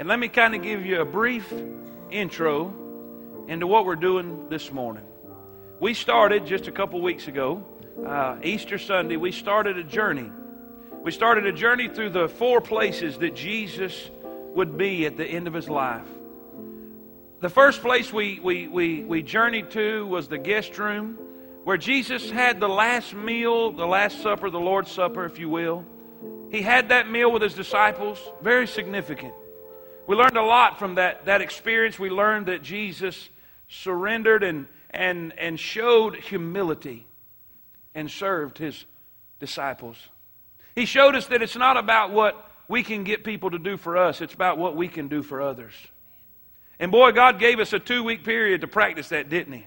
And let me kind of give you a brief intro into what we're doing this morning. We started just a couple weeks ago, uh, Easter Sunday, we started a journey. We started a journey through the four places that Jesus would be at the end of his life. The first place we, we, we, we journeyed to was the guest room, where Jesus had the last meal, the last supper, the Lord's Supper, if you will. He had that meal with his disciples, very significant. We learned a lot from that, that experience. We learned that Jesus surrendered and, and, and showed humility and served his disciples. He showed us that it's not about what we can get people to do for us, it's about what we can do for others. And boy, God gave us a two week period to practice that, didn't He?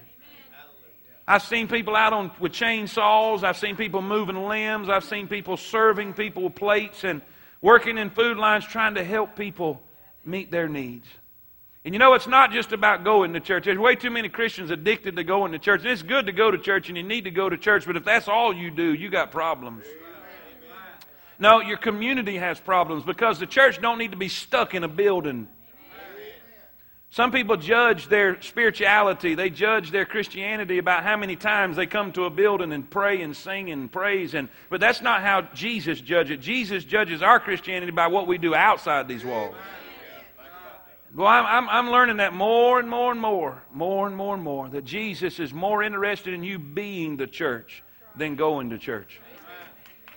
I've seen people out on with chainsaws. I've seen people moving limbs. I've seen people serving people with plates and working in food lines trying to help people meet their needs. And you know, it's not just about going to church. There's way too many Christians addicted to going to church. And it's good to go to church and you need to go to church, but if that's all you do, you got problems. No, your community has problems because the church don't need to be stuck in a building. Some people judge their spirituality, they judge their Christianity about how many times they come to a building and pray and sing and praise. And, but that's not how Jesus judges it. Jesus judges our Christianity by what we do outside these walls. Well, I'm, I'm, I'm learning that more and more and more, more and more and more, that Jesus is more interested in you being the church than going to church.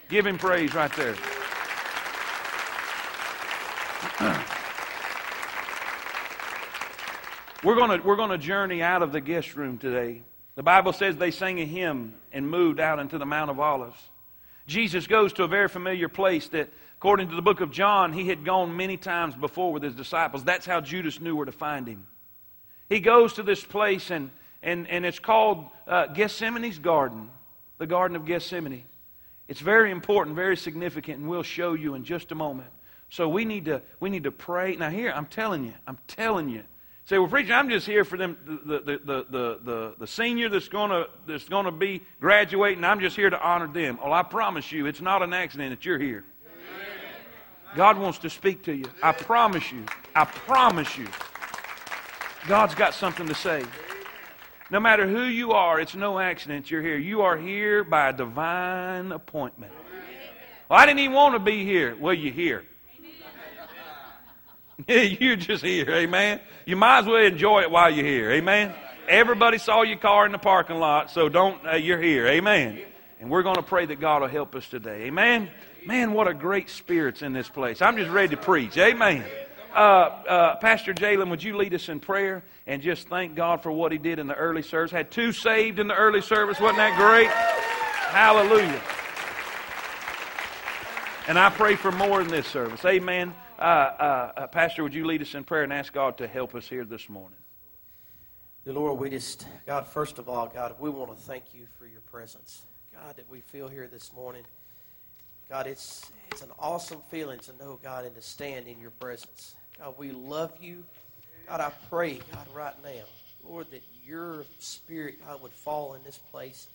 Give him praise right there. We're going we're to journey out of the guest room today. The Bible says they sang a hymn and moved out into the Mount of Olives. Jesus goes to a very familiar place that, according to the book of John, he had gone many times before with his disciples. That's how Judas knew where to find him. He goes to this place, and, and, and it's called uh, Gethsemane's Garden, the Garden of Gethsemane. It's very important, very significant, and we'll show you in just a moment. So we need to, we need to pray. Now, here, I'm telling you, I'm telling you, Say, well, preacher, I'm just here for them, the, the, the, the, the, the senior that's going that's gonna be graduating. I'm just here to honor them. Well, I promise you, it's not an accident that you're here. God wants to speak to you. I promise you. I promise you. God's got something to say. No matter who you are, it's no accident you're here. You are here by divine appointment. Well, I didn't even want to be here. Well, you're here. you're just here. Amen. You might as well enjoy it while you're here. Amen. Everybody saw your car in the parking lot, so don't, uh, you're here. Amen. And we're going to pray that God will help us today. Amen. Man, what a great spirit's in this place. I'm just ready to preach. Amen. Uh, uh, Pastor Jalen, would you lead us in prayer and just thank God for what he did in the early service? Had two saved in the early service. Wasn't that great? Hallelujah. And I pray for more in this service. Amen. Uh, uh, uh, Pastor, would you lead us in prayer and ask God to help us here this morning? Dear Lord, we just, God, first of all, God, we want to thank you for your presence. God, that we feel here this morning. God, it's, it's an awesome feeling to know, God, and to stand in your presence. God, we love you. God, I pray, God, right now, Lord, that your spirit, God, would fall in this place.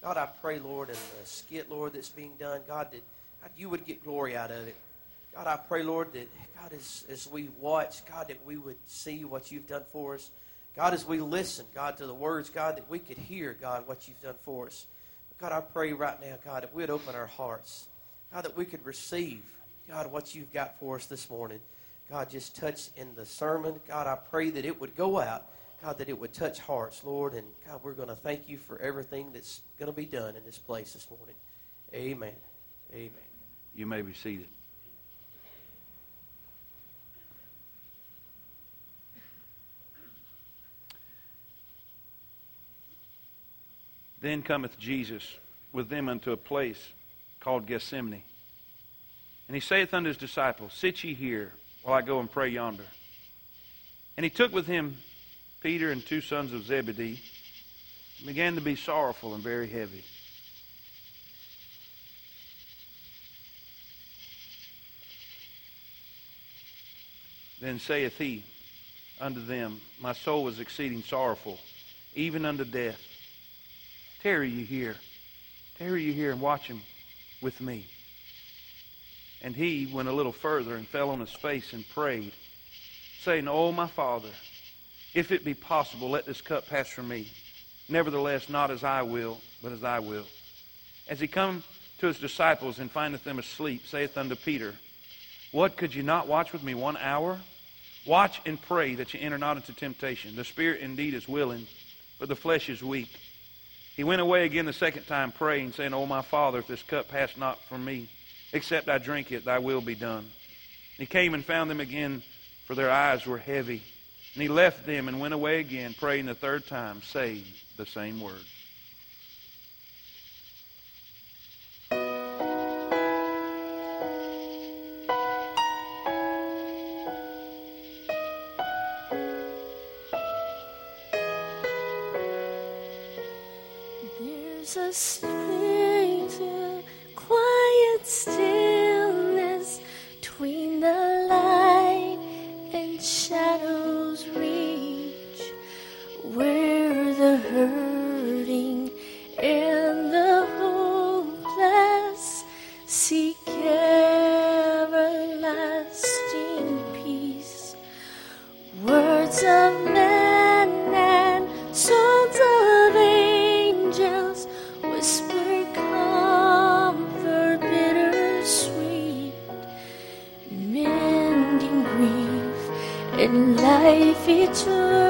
God, I pray, Lord, in the skit, Lord, that's being done, God, that God, you would get glory out of it. God, I pray, Lord, that God, as, as we watch, God, that we would see what you've done for us. God, as we listen, God, to the words, God, that we could hear, God, what you've done for us. God, I pray right now, God, that we'd open our hearts. God, that we could receive, God, what you've got for us this morning. God, just touch in the sermon. God, I pray that it would go out. God, that it would touch hearts, Lord. And God, we're going to thank you for everything that's going to be done in this place this morning. Amen. Amen. You may be seated. Then cometh Jesus with them unto a place called Gethsemane. And he saith unto his disciples, Sit ye here while I go and pray yonder. And he took with him Peter and two sons of Zebedee, and began to be sorrowful and very heavy. Then saith he unto them, My soul is exceeding sorrowful, even unto death. Tarry you here. Tarry you here and watch him with me. And he went a little further and fell on his face and prayed saying, Oh, my Father, if it be possible, let this cup pass from me. Nevertheless, not as I will, but as thy will. As he come to his disciples and findeth them asleep, saith unto Peter, What, could you not watch with me one hour? Watch and pray that you enter not into temptation. The spirit indeed is willing, but the flesh is weak. He went away again the second time, praying, saying, O my Father, if this cup pass not from me, except I drink it, thy will be done. he came and found them again, for their eyes were heavy. And he left them and went away again, praying the third time, saying the same words. There's and life eternal,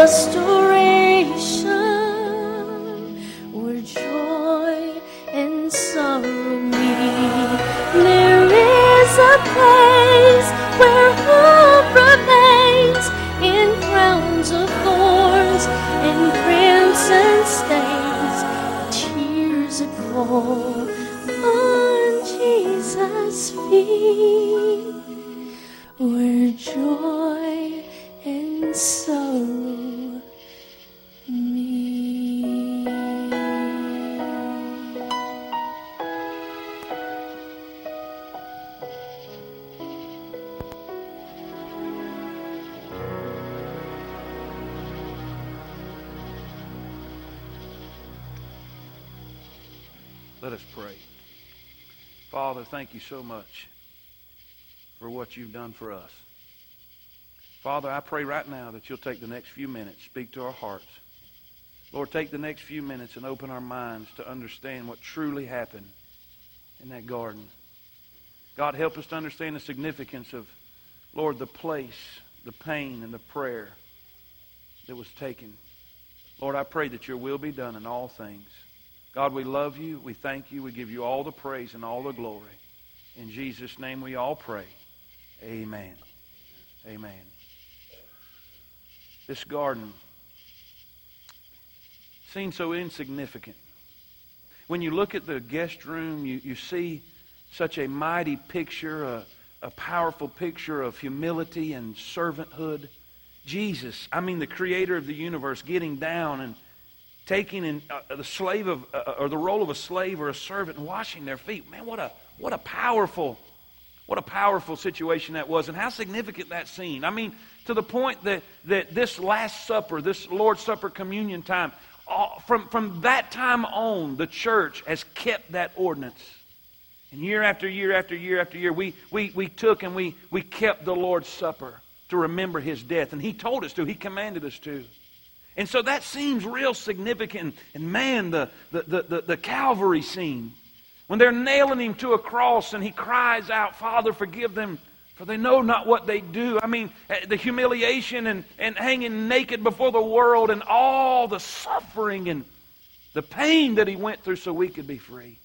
restoration, where joy and sorrow meet. There is a place where hope remains in crowns of thorns and crimson stains, tears that fall on Jesus' feet, thank you so much for what you've done for us. Father, I pray right now that you'll take the next few minutes, speak to our hearts. Lord, take the next few minutes and open our minds to understand what truly happened in that garden. God, help us to understand the significance of, Lord, the place, the pain, and the prayer that was taken. Lord, I pray that your will be done in all things. God, we love you. We thank you. We give you all the praise and all the glory. In Jesus' name we all pray. Amen. Amen. This garden seems so insignificant. When you look at the guest room, you, you see such a mighty picture, a, a powerful picture of humility and servanthood. Jesus, I mean the creator of the universe, getting down and taking in, uh, the slave of, uh, or the role of a slave or a servant and washing their feet. Man, what a, what a powerful, what a powerful situation that was and how significant that scene. I mean, to the point that, that this Last Supper, this Lord's Supper communion time, all, from, from that time on, the church has kept that ordinance. And year after year after year after year, we, we, we took and we, we kept the Lord's Supper to remember his death. And he told us to, he commanded us to. And so that seems real significant. And man, the, the, the, the, the Calvary scene, when they're nailing him to a cross and he cries out, Father, forgive them, for they know not what they do. I mean, eh, the humiliation and, and hanging naked before the world and all the suffering and the pain that he went through so we could be free.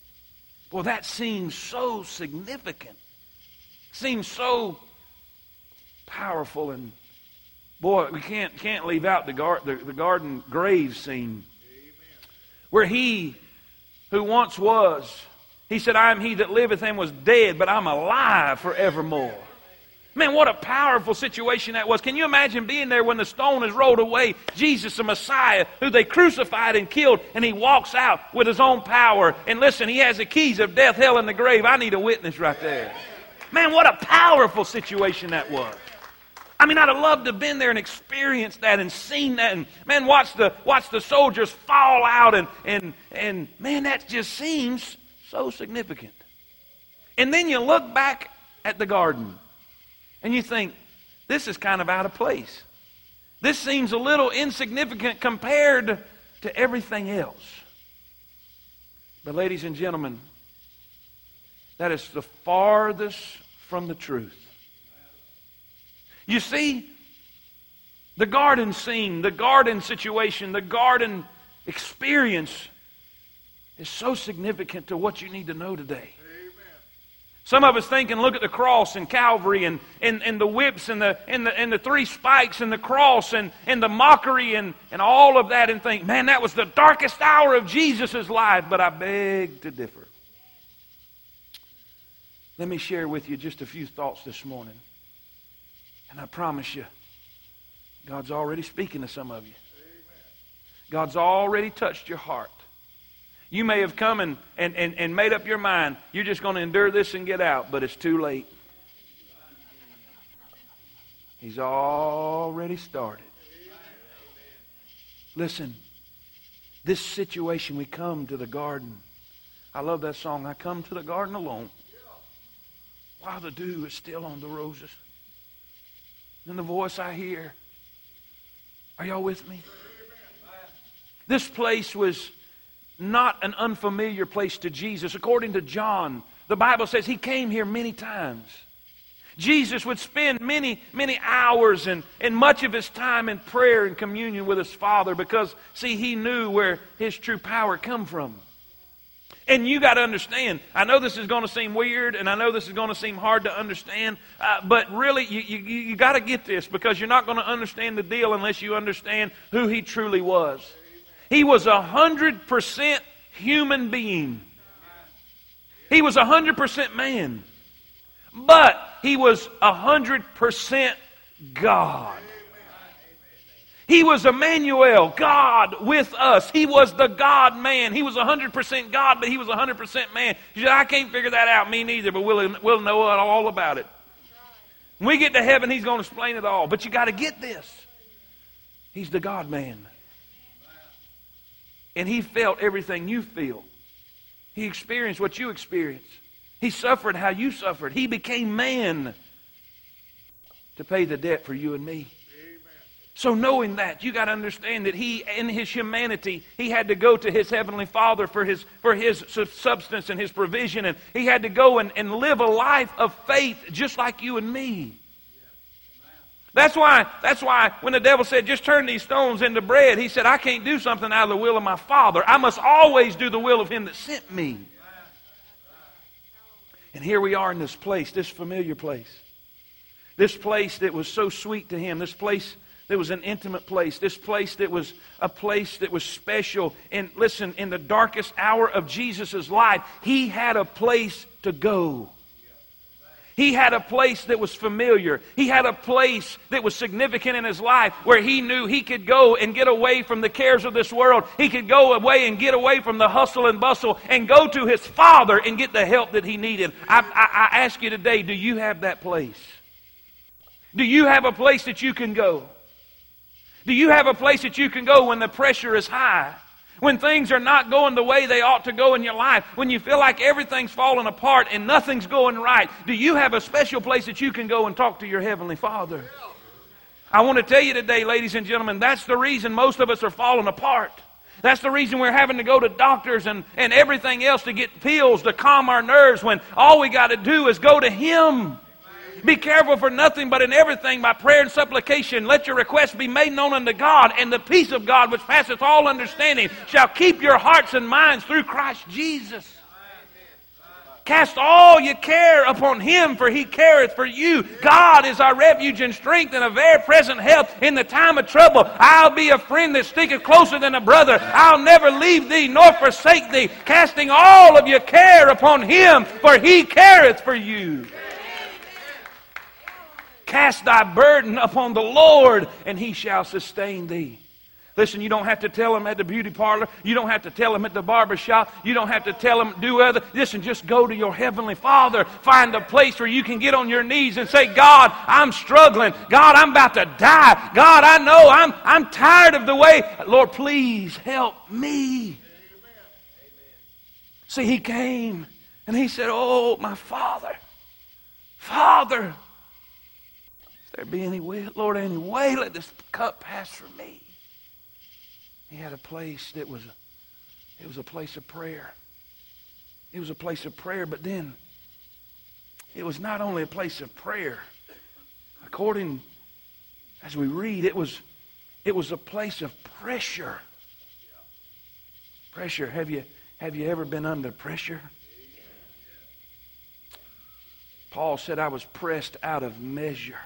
Well, that seems so significant. Seems so powerful and boy, we can't can't leave out the, gar- the, the garden grave scene where he who once was, he said, I am he that liveth and was dead, but I'm alive forevermore. Man, what a powerful situation that was. Can you imagine being there when the stone is rolled away? Jesus, the Messiah, who they crucified and killed, and he walks out with his own power. And listen, he has the keys of death, hell, and the grave. I need a witness right there. Man, what a powerful situation that was. I mean, I'd have loved to have been there and experienced that and seen that and man, watch the watch the soldiers fall out and and and man, that just seems so significant. And then you look back at the garden and you think, this is kind of out of place. This seems a little insignificant compared to everything else. But, ladies and gentlemen, that is the farthest from the truth. You see, the garden scene, the garden situation, the garden experience is so significant to what you need to know today. Some of us think and look at the cross and Calvary and, and, and the whips and the, and, the, and the three spikes and the cross and, and the mockery and, and all of that and think, man, that was the darkest hour of Jesus' life, but I beg to differ. Let me share with you just a few thoughts this morning. And I promise you, God's already speaking to some of you. God's already touched your heart. You may have come and, and, and, and made up your mind, you're just going to endure this and get out, but it's too late. He's already started. Listen, this situation, we come to the garden. I love that song. I come to the garden alone while the dew is still on the roses. And the voice I hear. Are y'all with me? This place was not an unfamiliar place to Jesus. According to John, the Bible says he came here many times. Jesus would spend many, many hours and, and much of his time in prayer and communion with his Father because, see, he knew where his true power come from. And you got to understand, I know this is going to seem weird and I know this is going to seem hard to understand, uh, but really, you, you, you got to get this because you're not going to understand the deal unless you understand who he truly was. He was a hundred percent human being. He was a hundred percent man. But he was a hundred percent God. He was Emmanuel, God with us. He was the God man. He was a 100% God, but he was a 100% man. You said, I can't figure that out, me neither, but we'll, we'll know all about it. When we get to heaven, he's going to explain it all. But you got to get this. He's the God man. And he felt everything you feel. He experienced what you experienced. He suffered how you suffered. He became man. to pay the debt for you and me. So, knowing that, you got to understand that he, in his humanity, he had to go to his heavenly Father for his, for his substance and his provision, and he had to go and, and live a life of faith just like you and me. That's why, that's why when the devil said, just turn these stones into bread, he said, I can't do something out of the will of my Father. I must always do the will of him that sent me. And here we are in this place, this familiar place. This place that was so sweet to him, this place that was an intimate place, this place that was a place that was special. And listen, in the darkest hour of Jesus' life, he had a place to go. He had a place that was familiar. He had a place that was significant in his life where he knew he could go and get away from the cares of this world. He could go away and get away from the hustle and bustle and go to his Father and get the help that he needed. I, I, I ask you today do you have that place? Do you have a place that you can go? Do you have a place that you can go when the pressure is high? When things are not going the way they ought to go in your life, when you feel like everything's falling apart and nothing's going right, do you have a special place that you can go and talk to your Heavenly Father? I want to tell you today, ladies and gentlemen, that's the reason most of us are falling apart. That's the reason we're having to go to doctors and, and everything else to get pills to calm our nerves when all we got to do is go to Him. Be careful for nothing, but in everything by prayer and supplication, let your requests be made known unto God, and the peace of God, which passeth all understanding, shall keep your hearts and minds through Christ Jesus. Cast all your care upon him, for he careth for you. God is our refuge and strength and a very present help in the time of trouble. I'll be a friend that sticketh closer than a brother. I'll never leave thee nor forsake thee, casting all of your care upon him, for he careth for you. Cast thy burden upon the Lord, and he shall sustain thee. Listen, you don't have to tell them at the beauty parlor. You don't have to tell them at the barber shop. You don't have to tell them do other. Listen, just go to your heavenly Father. Find a place where you can get on your knees and say, God, I'm struggling. God, I'm about to die. God, I know I'm, I'm tired of the way. Lord, please help me. See, he came and he said, Oh, my Father, Father, there be any way, Lord, any way, let this cup pass from me. He had a place that was, it was a place of prayer. It was a place of prayer, but then it was not only a place of prayer. According as we read, it was, it was a place of pressure. Pressure. Have you, have you ever been under pressure? Paul said, I was pressed out of measure.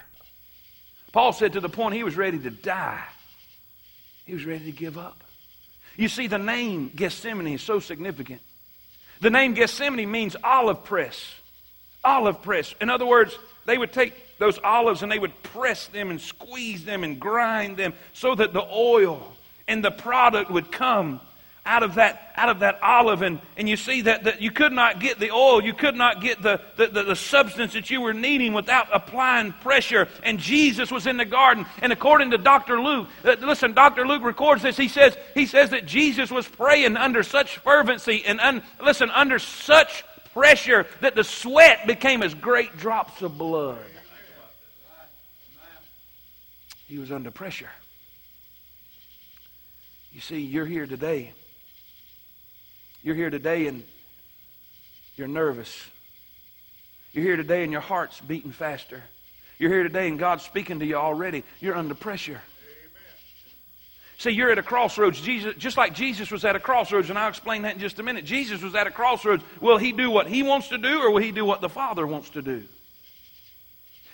Paul said to the point he was ready to die. He was ready to give up. You see, the name Gethsemane is so significant. The name Gethsemane means olive press. Olive press. In other words, they would take those olives and they would press them and squeeze them and grind them so that the oil and the product would come out of that, out of that olive. And, and you see that, that you could not get the oil, you could not get the, the, the, the substance that you were needing without applying pressure. And Jesus was in the garden. And according to Dr. Luke, uh, listen, Dr. Luke records this. He says, he says that Jesus was praying under such fervency and, un, listen, under such pressure that the sweat became as great drops of blood. He was under pressure. You see, you're here today you're here today and you're nervous. You're here today and your heart's beating faster. You're here today and God's speaking to you already. You're under pressure. See, you're at a crossroads. Jesus, just like Jesus was at a crossroads, and I'll explain that in just a minute. Jesus was at a crossroads. Will he do what he wants to do, or will he do what the Father wants to do?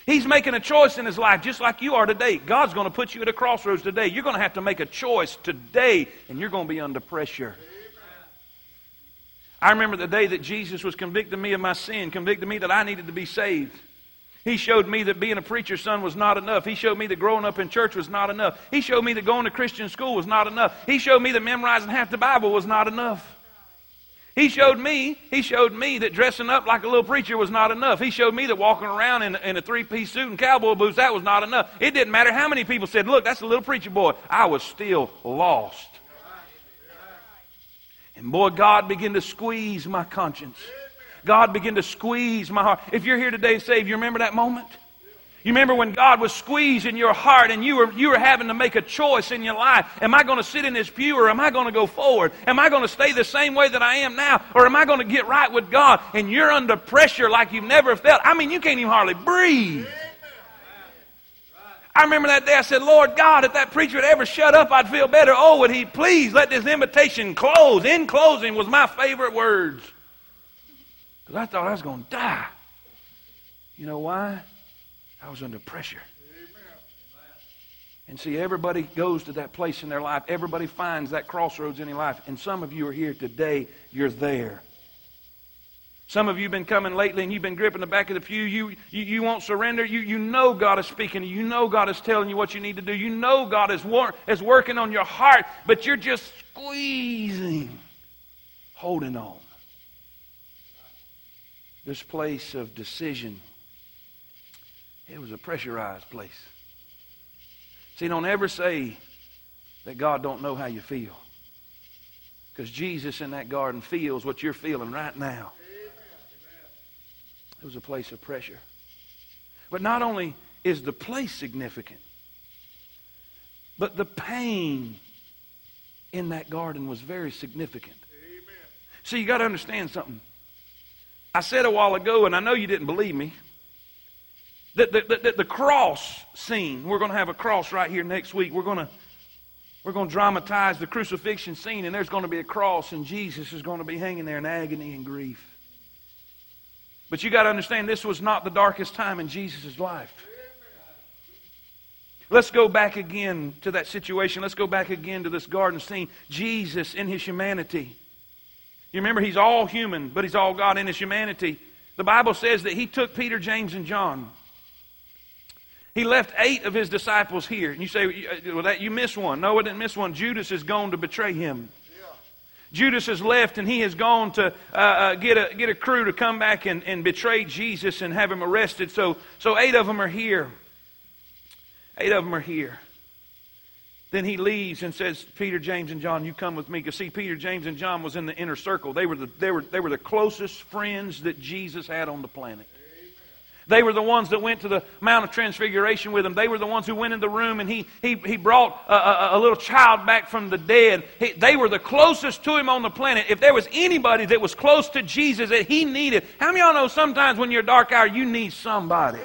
He's making a choice in his life, just like you are today. God's going to put you at a crossroads today. You're going to have to make a choice today, and you're going to be under pressure. I remember the day that Jesus was convicting me of my sin, convicting me that I needed to be saved. He showed me that being a preacher's son was not enough. He showed me that growing up in church was not enough. He showed me that going to Christian school was not enough. He showed me that memorizing half the Bible was not enough. He showed me, he showed me that dressing up like a little preacher was not enough. He showed me that walking around in, in a three-piece suit and cowboy boots, that was not enough. It didn't matter how many people said, look, that's a little preacher boy. I was still lost. And boy, God began to squeeze my conscience. God began to squeeze my heart. If you're here today saved, you remember that moment? You remember when God was squeezing your heart and you were, you were having to make a choice in your life. Am I going to sit in this pew or am I going to go forward? Am I going to stay the same way that I am now or am I going to get right with God? And you're under pressure like you've never felt. I mean, you can't even hardly breathe. I remember that day I said, Lord God, if that preacher would ever shut up, I'd feel better. Oh, would he please let this invitation close? In closing was my favorite words. Because I thought I was going to die. You know why? I was under pressure. And see, everybody goes to that place in their life. Everybody finds that crossroads in their life. And some of you are here today, you're there. Some of you have been coming lately and you've been gripping the back of the pew. You, you, you won't surrender. You, you know God is speaking to you. You know God is telling you what you need to do. You know God is, war- is working on your heart, but you're just squeezing, holding on. This place of decision it was a pressurized place. See, don't ever say that God don't know how you feel. Because Jesus in that garden feels what you're feeling right now. It was a place of pressure. But not only is the place significant, but the pain in that garden was very significant. See, you got to understand something. I said a while ago, and I know you didn't believe me. The, the, the, the cross scene, we're going to have a cross right here next week. We're going to we're going to dramatize the crucifixion scene, and there's going to be a cross, and Jesus is going to be hanging there in agony and grief. But you got to understand, this was not the darkest time in Jesus' life. Let's go back again to that situation. Let's go back again to this garden scene. Jesus in his humanity. You remember, he's all human, but he's all God in his humanity. The Bible says that he took Peter, James, and John. He left eight of his disciples here. And you say, well, that, you missed one. No, I didn't miss one. Judas is gone to betray him. Judas has left and he has gone to uh, uh, get, a, get a crew to come back and, and betray Jesus and have him arrested. So, so eight of them are here. Eight of them are here. Then he leaves and says, Peter, James, and John, you come with me. Because see, Peter, James, and John was in the inner circle. They were the, they were, they were the closest friends that Jesus had on the planet. They were the ones that went to the Mount of Transfiguration with him. They were the ones who went in the room and he, he, he brought a, a, a little child back from the dead. He, they were the closest to him on the planet. If there was anybody that was close to Jesus that he needed, how many of y'all know sometimes when you're a dark hour, you need somebody?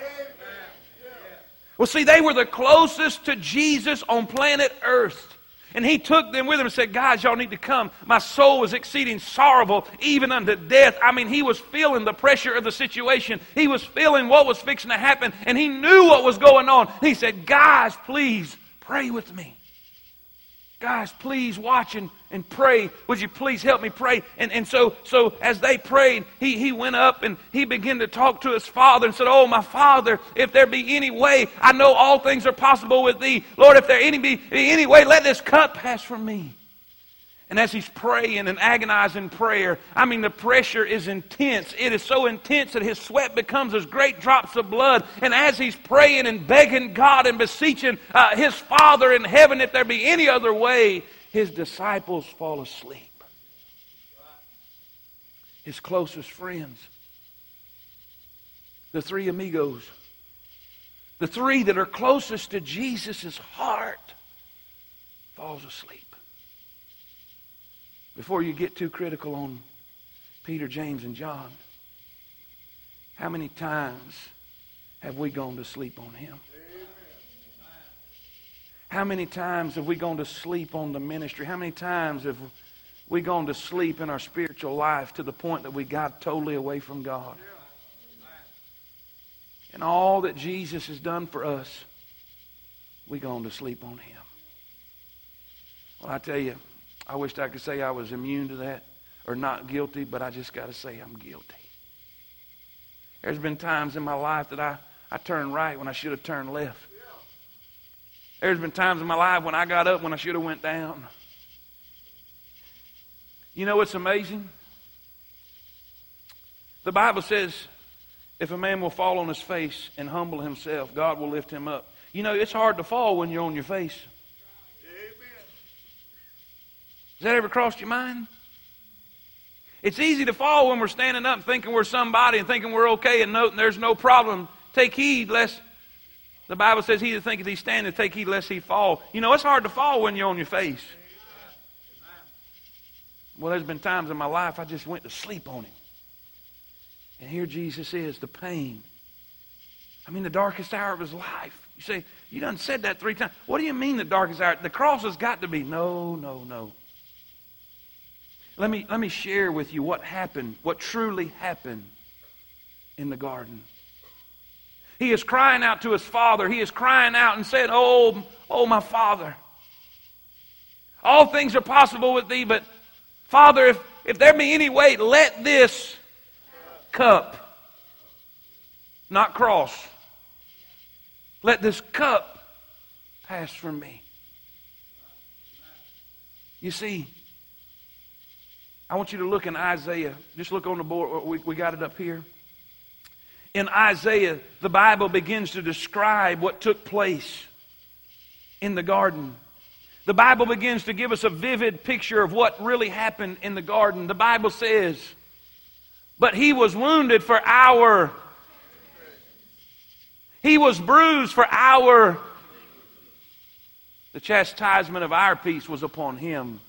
Well, see, they were the closest to Jesus on planet Earth. And he took them with him and said, Guys, y'all need to come. My soul was exceeding sorrowful, even unto death. I mean, he was feeling the pressure of the situation. He was feeling what was fixing to happen, and he knew what was going on. He said, Guys, please pray with me. Guys, please watch and, and pray. Would you please help me pray? And, and so, so as they prayed, he, he went up and he began to talk to his father and said, Oh, my father, if there be any way, I know all things are possible with thee. Lord, if there any be any way, let this cup pass from me. And as he's praying and agonizing prayer, I mean, the pressure is intense. It is so intense that his sweat becomes as great drops of blood. And as he's praying and begging God and beseeching uh, his Father in heaven, if there be any other way, his disciples fall asleep. His closest friends, the three amigos, the three that are closest to Jesus' heart, falls asleep before you get too critical on Peter, James, and John, how many times have we gone to sleep on him? How many times have we gone to sleep on the ministry? How many times have we gone to sleep in our spiritual life to the point that we got totally away from God? And all that Jesus has done for us, we gone to sleep on him. Well, I tell you, I wished I could say I was immune to that or not guilty, but I just got to say I'm guilty. There's been times in my life that I, I turned right when I should have turned left. There's been times in my life when I got up when I should have went down. You know what's amazing? The Bible says if a man will fall on his face and humble himself, God will lift him up. You know, it's hard to fall when you're on your face. Amen. Has that ever crossed your mind? It's easy to fall when we're standing up thinking we're somebody and thinking we're okay and no, there's no problem. Take heed lest The Bible says, He that thinketh he standeth, take heed lest he fall. You know, it's hard to fall when you're on your face. Well, there's been times in my life I just went to sleep on Him. And here Jesus is, the pain. I mean, the darkest hour of His life. You say, You done said that three times. What do you mean the darkest hour? The cross has got to be. No, no, no. Let me, let me share with you what happened, what truly happened in the garden. He is crying out to his father. He is crying out and saying, Oh, oh, my father. All things are possible with thee, but Father, if, if there be any way, let this cup, not cross, let this cup pass from me. You see, I want you to look in Isaiah. Just look on the board. We, we got it up here. In Isaiah, the Bible begins to describe what took place in the garden. The Bible begins to give us a vivid picture of what really happened in the garden. The Bible says, But he was wounded for our, he was bruised for our, the chastisement of our peace was upon him.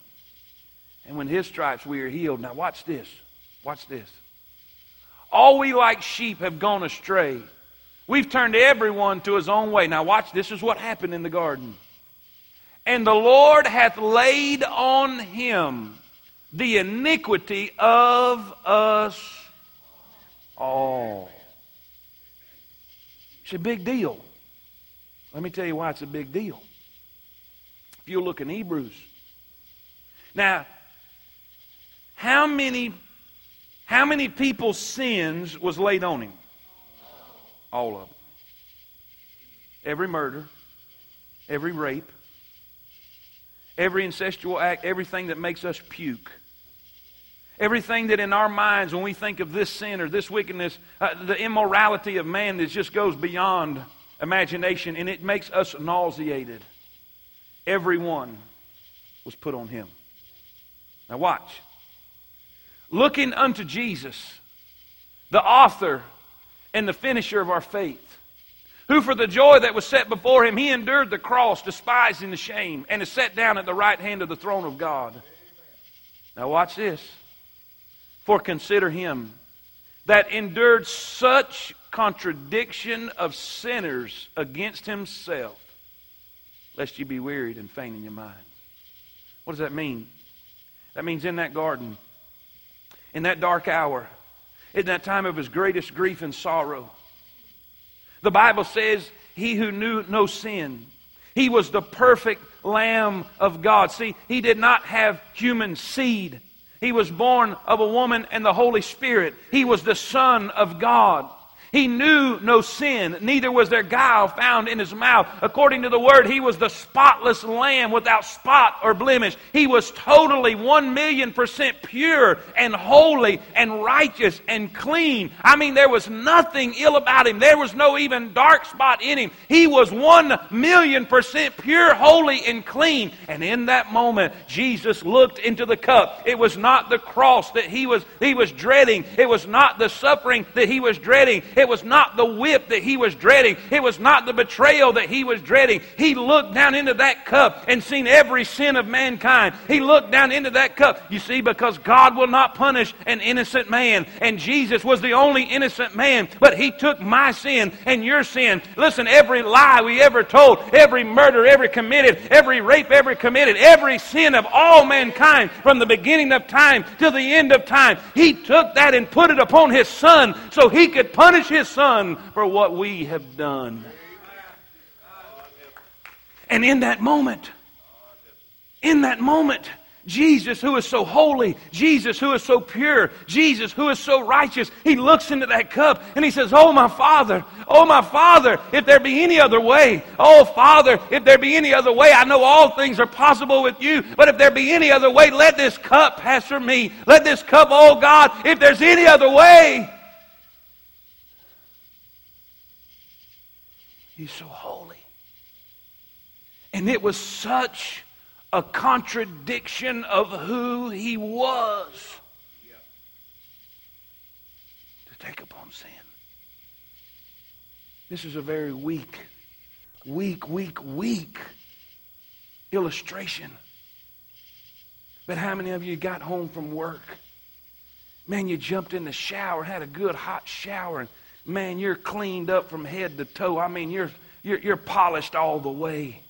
And when his stripes we are healed. Now, watch this. Watch this. All we like sheep have gone astray. We've turned everyone to his own way. Now, watch, this is what happened in the garden. And the Lord hath laid on him the iniquity of us all. It's a big deal. Let me tell you why it's a big deal. If you look in Hebrews. Now, how many how many people's sins was laid on him? All of them. Every murder, every rape, every incestual act, everything that makes us puke. Everything that in our minds, when we think of this sin or this wickedness, uh, the immorality of man that just goes beyond imagination and it makes us nauseated. Every one was put on him. Now, watch looking unto Jesus, the author and the finisher of our faith, who for the joy that was set before him, he endured the cross, despising the shame, and is set down at the right hand of the throne of God. Now, watch this. For consider him that endured such contradiction of sinners against himself, lest you be wearied and faint in your mind. What does that mean? That means in that garden, in that dark hour, in that time of his greatest grief and sorrow. The Bible says, He who knew no sin, he was the perfect Lamb of God. See, he did not have human seed. He was born of a woman and the Holy Spirit. He was the Son of God. He knew no sin, neither was there guile found in his mouth. According to the word, he was the spotless lamb without spot or blemish. He was totally one million percent pure and holy and righteous and clean. I mean, there was nothing ill about him. There was no even dark spot in him. He was one million percent pure, holy, and clean. And in that moment, Jesus looked into the cup. It was not the cross that he was, he was dreading. It was not the suffering that he was dreading. Was not the whip that he was dreading. It was not the betrayal that he was dreading. He looked down into that cup and seen every sin of mankind. He looked down into that cup. You see, because God will not punish an innocent man. And Jesus was the only innocent man. But he took my sin and your sin. Listen, every lie we ever told, every murder ever committed, every rape ever committed, every sin of all mankind from the beginning of time to the end of time, he took that and put it upon his son so he could punish his Son for what we have done. And in that moment, in that moment, Jesus, who is so holy, Jesus, who is so pure, Jesus, who is so righteous, he looks into that cup and he says, Oh, my Father, oh, my Father, if there be any other way, oh, Father, if there be any other way, I know all things are possible with you, but if there be any other way, let this cup pass from me. Let this cup, oh God, if there's any other way, He's so holy. And it was such a contradiction of who he was to take upon sin. This is a very weak weak, weak, weak illustration. But how many of you got home from work? Man, you jumped in the shower, had a good hot shower, and man, you're cleaned up from head to toe. I mean, you're, you're, you're polished all the way.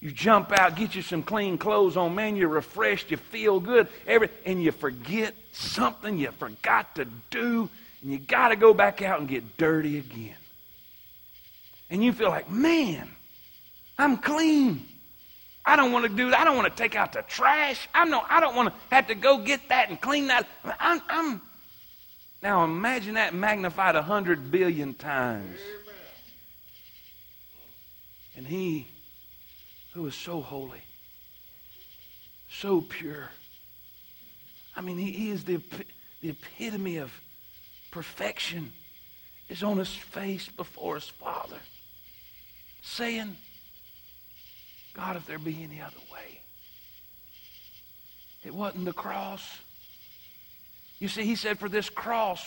You jump out, get you some clean clothes on. Man, you're refreshed. You feel good. Every, and you forget something you forgot to do. And you got to go back out and get dirty again. And you feel like, man, I'm clean. I don't want to do that. I don't want to take out the trash. I know I don't want to have to go get that and clean that. I'm, I'm now imagine that magnified a hundred billion times. And he who is so holy, so pure. I mean, he, he is the, the epitome of perfection, is on his face before his Father, saying, God, if there be any other way. It wasn't the cross. You see, he said, For this cross,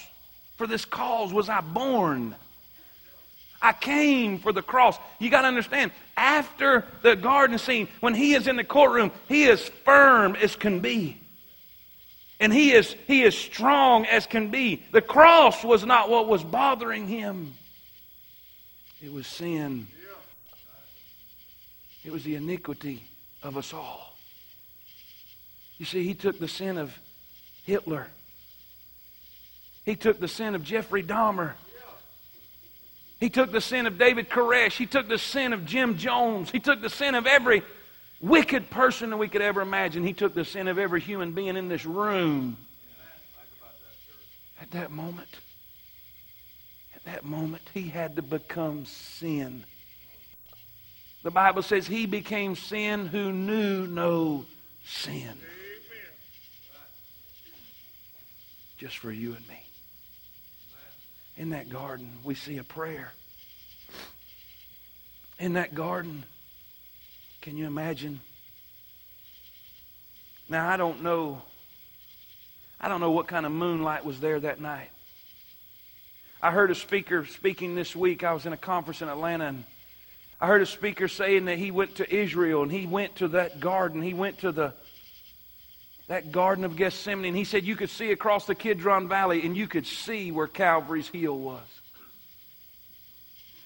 for this cause was I born. I came for the cross. You got to understand, after the garden scene, when he is in the courtroom, he is firm as can be. And he is, he is strong as can be. The cross was not what was bothering him, it was sin. It was the iniquity of us all. You see, he took the sin of Hitler. He took the sin of Jeffrey Dahmer. He took the sin of David Koresh. He took the sin of Jim Jones. He took the sin of every wicked person that we could ever imagine. He took the sin of every human being in this room. At that moment, at that moment, he had to become sin. The Bible says he became sin who knew no sin. Just for you and me in that garden, we see a prayer. In that garden, can you imagine? Now, I don't know. I don't know what kind of moonlight was there that night. I heard a speaker speaking this week. I was in a conference in Atlanta, and I heard a speaker saying that he went to Israel and he went to that garden. He went to the that Garden of Gethsemane, and he said you could see across the Kidron Valley and you could see where Calvary's hill was.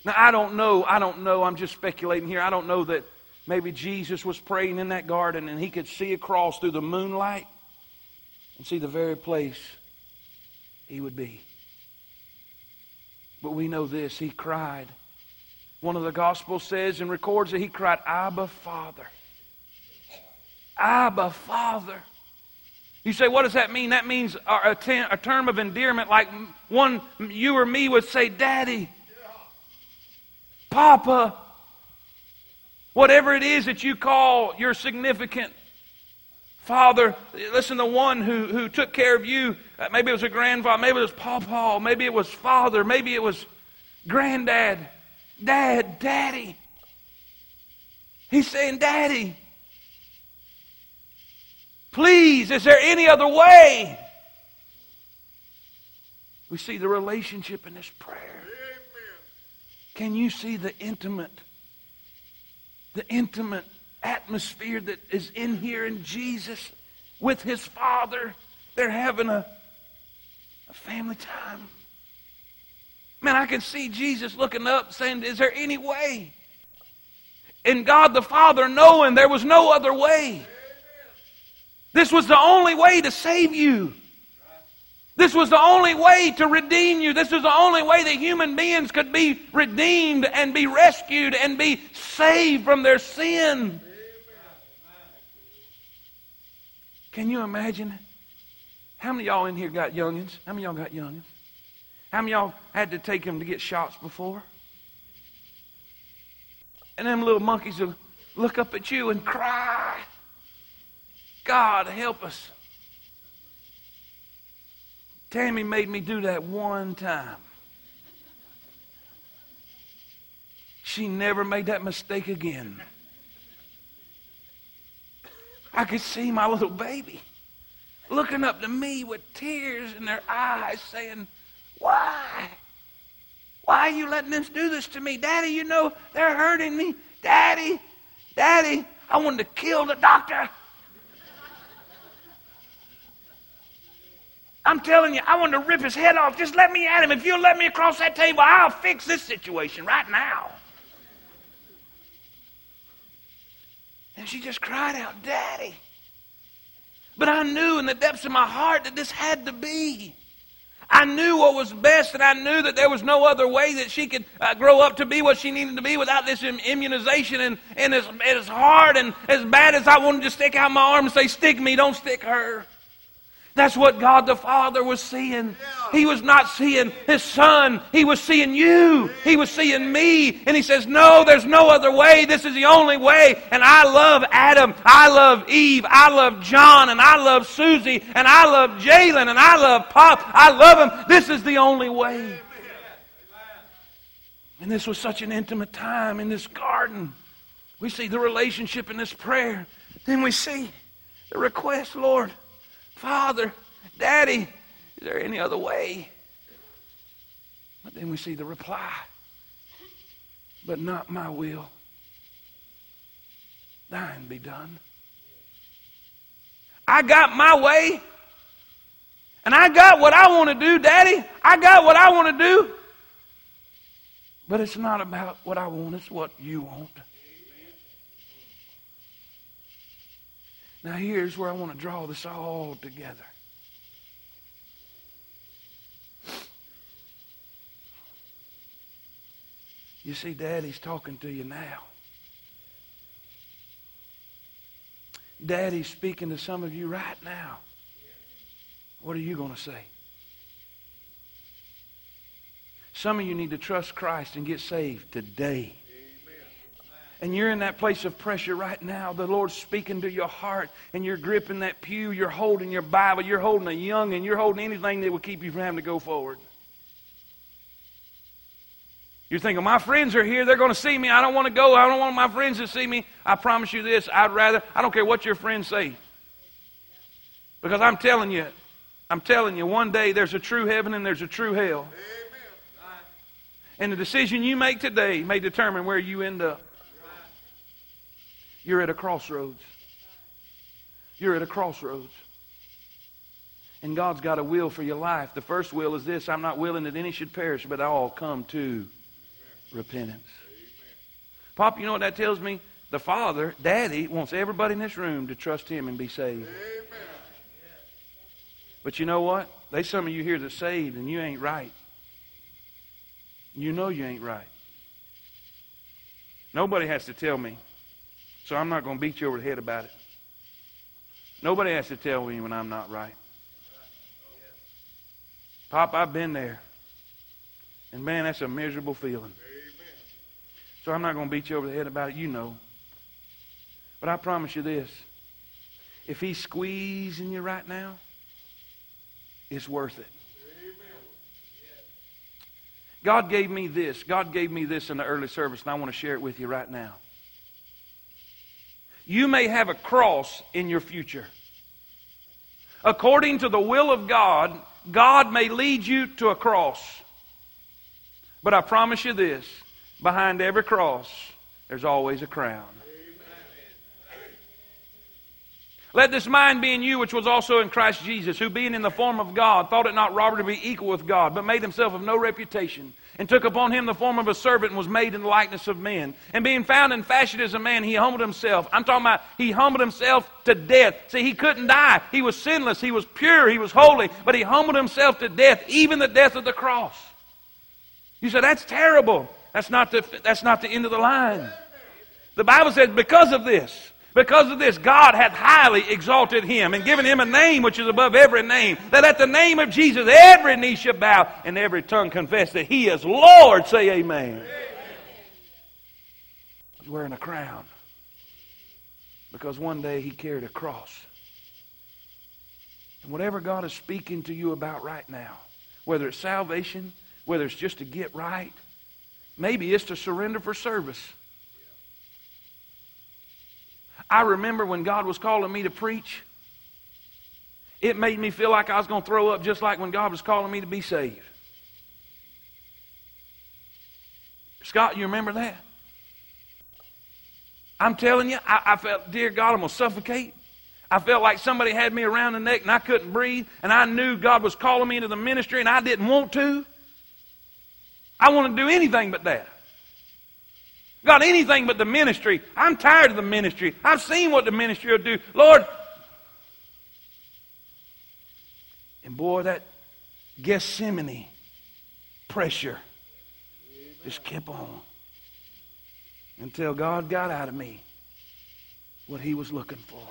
Now, I don't know. I don't know. I'm just speculating here. I don't know that maybe Jesus was praying in that garden and he could see across through the moonlight and see the very place he would be. But we know this. He cried. One of the Gospels says and records that he cried, Abba, Father. Abba, Father. You say, what does that mean? That means a, term of endearment, like one you or me would say, Daddy, Papa, whatever it is that you call your significant father. Listen, the one who, who took care of you, uh, maybe it was a grandfather, maybe it was Papa, maybe it was father, maybe it was granddad, dad, daddy. He's saying, Daddy. Please, is there any other way? We see the relationship in this prayer. Can you see the intimate, the intimate atmosphere that is in here in Jesus with his Father? They're having a, a family time. Man, I can see Jesus looking up saying, Is there any way? And God the Father knowing there was no other way. This was the only way to save you. This was the only way to redeem you. This was the only way that human beings could be redeemed and be rescued and be saved from their sin. Can you imagine? How many y'all in here got youngins? How many y'all got youngins? How many y'all had to take them to get shots before? And them little monkeys will look up at you and cry. God, help us. Tammy made me do that one time. She never made that mistake again. I could see my little baby looking up to me with tears in their eyes saying, Why? Why are you letting them do this to me? Daddy, you know they're hurting me. Daddy, Daddy, I wanted to kill the doctor. I'm telling you, I want to rip his head off. Just let me at him. If you'll let me across that table, I'll fix this situation right now. And she just cried out, Daddy. But I knew in the depths of my heart that this had to be. I knew what was best, and I knew that there was no other way that she could uh, grow up to be what she needed to be without this immunization. And, and as, as hard and as bad as I wanted to stick out my arm and say, Stick me, don't stick her. That's what God the Father was seeing. He was not seeing His Son. He was seeing you. He was seeing me. And He says, No, there's no other way. This is the only way. And I love Adam. I love Eve. I love John. And I love Susie. And I love Jalen. And I love Pop. I love him. This is the only way. And this was such an intimate time in this garden. We see the relationship in this prayer. Then we see the request, Lord. Father, Daddy, is there any other way? But then we see the reply. But not my will. Thine be done. I got my way. And I got what I want to do, Daddy. I got what I want to do. But it's not about what I want, it's what you want. Now, here's where I want to draw this all together. You see, Daddy's talking to you now. Daddy's speaking to some of you right now. What are you going to say? Some of you need to trust Christ and get saved today and you're in that place of pressure right now, the Lord's speaking to your heart, and you're gripping that pew, you're holding your Bible, you're holding a young, and you're holding anything that will keep you from having to go forward. You're thinking, my friends are here, they're going to see me. I don't want to go. I don't want my friends to see me. I promise you this, I'd rather, I don't care what your friends say. Because I'm telling you, I'm telling you, one day there's a true heaven and there's a true hell. And the decision you make today may determine where you end up. You're at a crossroads. You're at a crossroads. And God's got a will for your life. The first will is this I'm not willing that any should perish, but all come to repentance. Pop, you know what that tells me? The Father, Daddy, wants everybody in this room to trust Him and be saved. But you know what? There's some of you here that's saved and you ain't right. You know you ain't right. Nobody has to tell me so I'm not going to beat you over the head about it. Nobody has to tell me when I'm not right. Pop, I've been there. And man, that's a miserable feeling. So I'm not going to beat you over the head about it. You know. But I promise you this if he's squeezing you right now, it's worth it. God gave me this. God gave me this in the early service, and I want to share it with you right now. You may have a cross in your future. According to the will of God, God may lead you to a cross. But I promise you this behind every cross, there's always a crown. Let this mind be in you, which was also in Christ Jesus, who being in the form of God, thought it not robbery to be equal with God, but made himself of no reputation and took upon him the form of a servant and was made in the likeness of men. And being found in fashion as a man, he humbled himself. I'm talking about he humbled himself to death. See, he couldn't die. He was sinless. He was pure. He was holy. But he humbled himself to death, even the death of the cross. You say, that's terrible. That's not the, that's not the end of the line. The Bible says, because of this, because of this, God hath highly exalted him and given him a name which is above every name, that at the name of Jesus every knee shall bow and every tongue confess that he is Lord. Say amen. amen. He's wearing a crown because one day he carried a cross. And whatever God is speaking to you about right now, whether it's salvation, whether it's just to get right, maybe it's to surrender for service. I remember when God was calling me to preach, it made me feel like I was going to throw up just like when God was calling me to be saved. Scott, you remember that? I'm telling you, I, I felt, dear God, I'm going to suffocate. I felt like somebody had me around the neck and I couldn't breathe, and I knew God was calling me into the ministry, and I didn't want to. I want to do anything but that. God, anything but the ministry. I'm tired of the ministry. I've seen what the ministry will do. Lord. And boy, that Gethsemane pressure just kept on until God got out of me what he was looking for.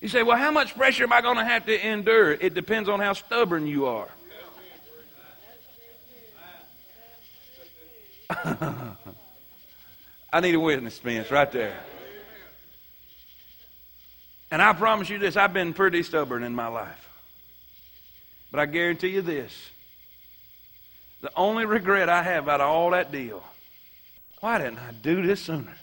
You say, well, how much pressure am I going to have to endure? It depends on how stubborn you are. I need a witness, Spence, right there. And I promise you this I've been pretty stubborn in my life. But I guarantee you this the only regret I have out of all that deal why didn't I do this sooner?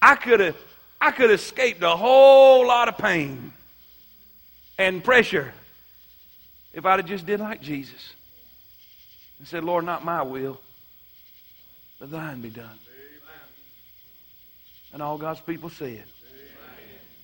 I could have I could have escaped a whole lot of pain and pressure if I'd have just did like Jesus and said, Lord, not my will, but thine be done. Amen. And all God's people said.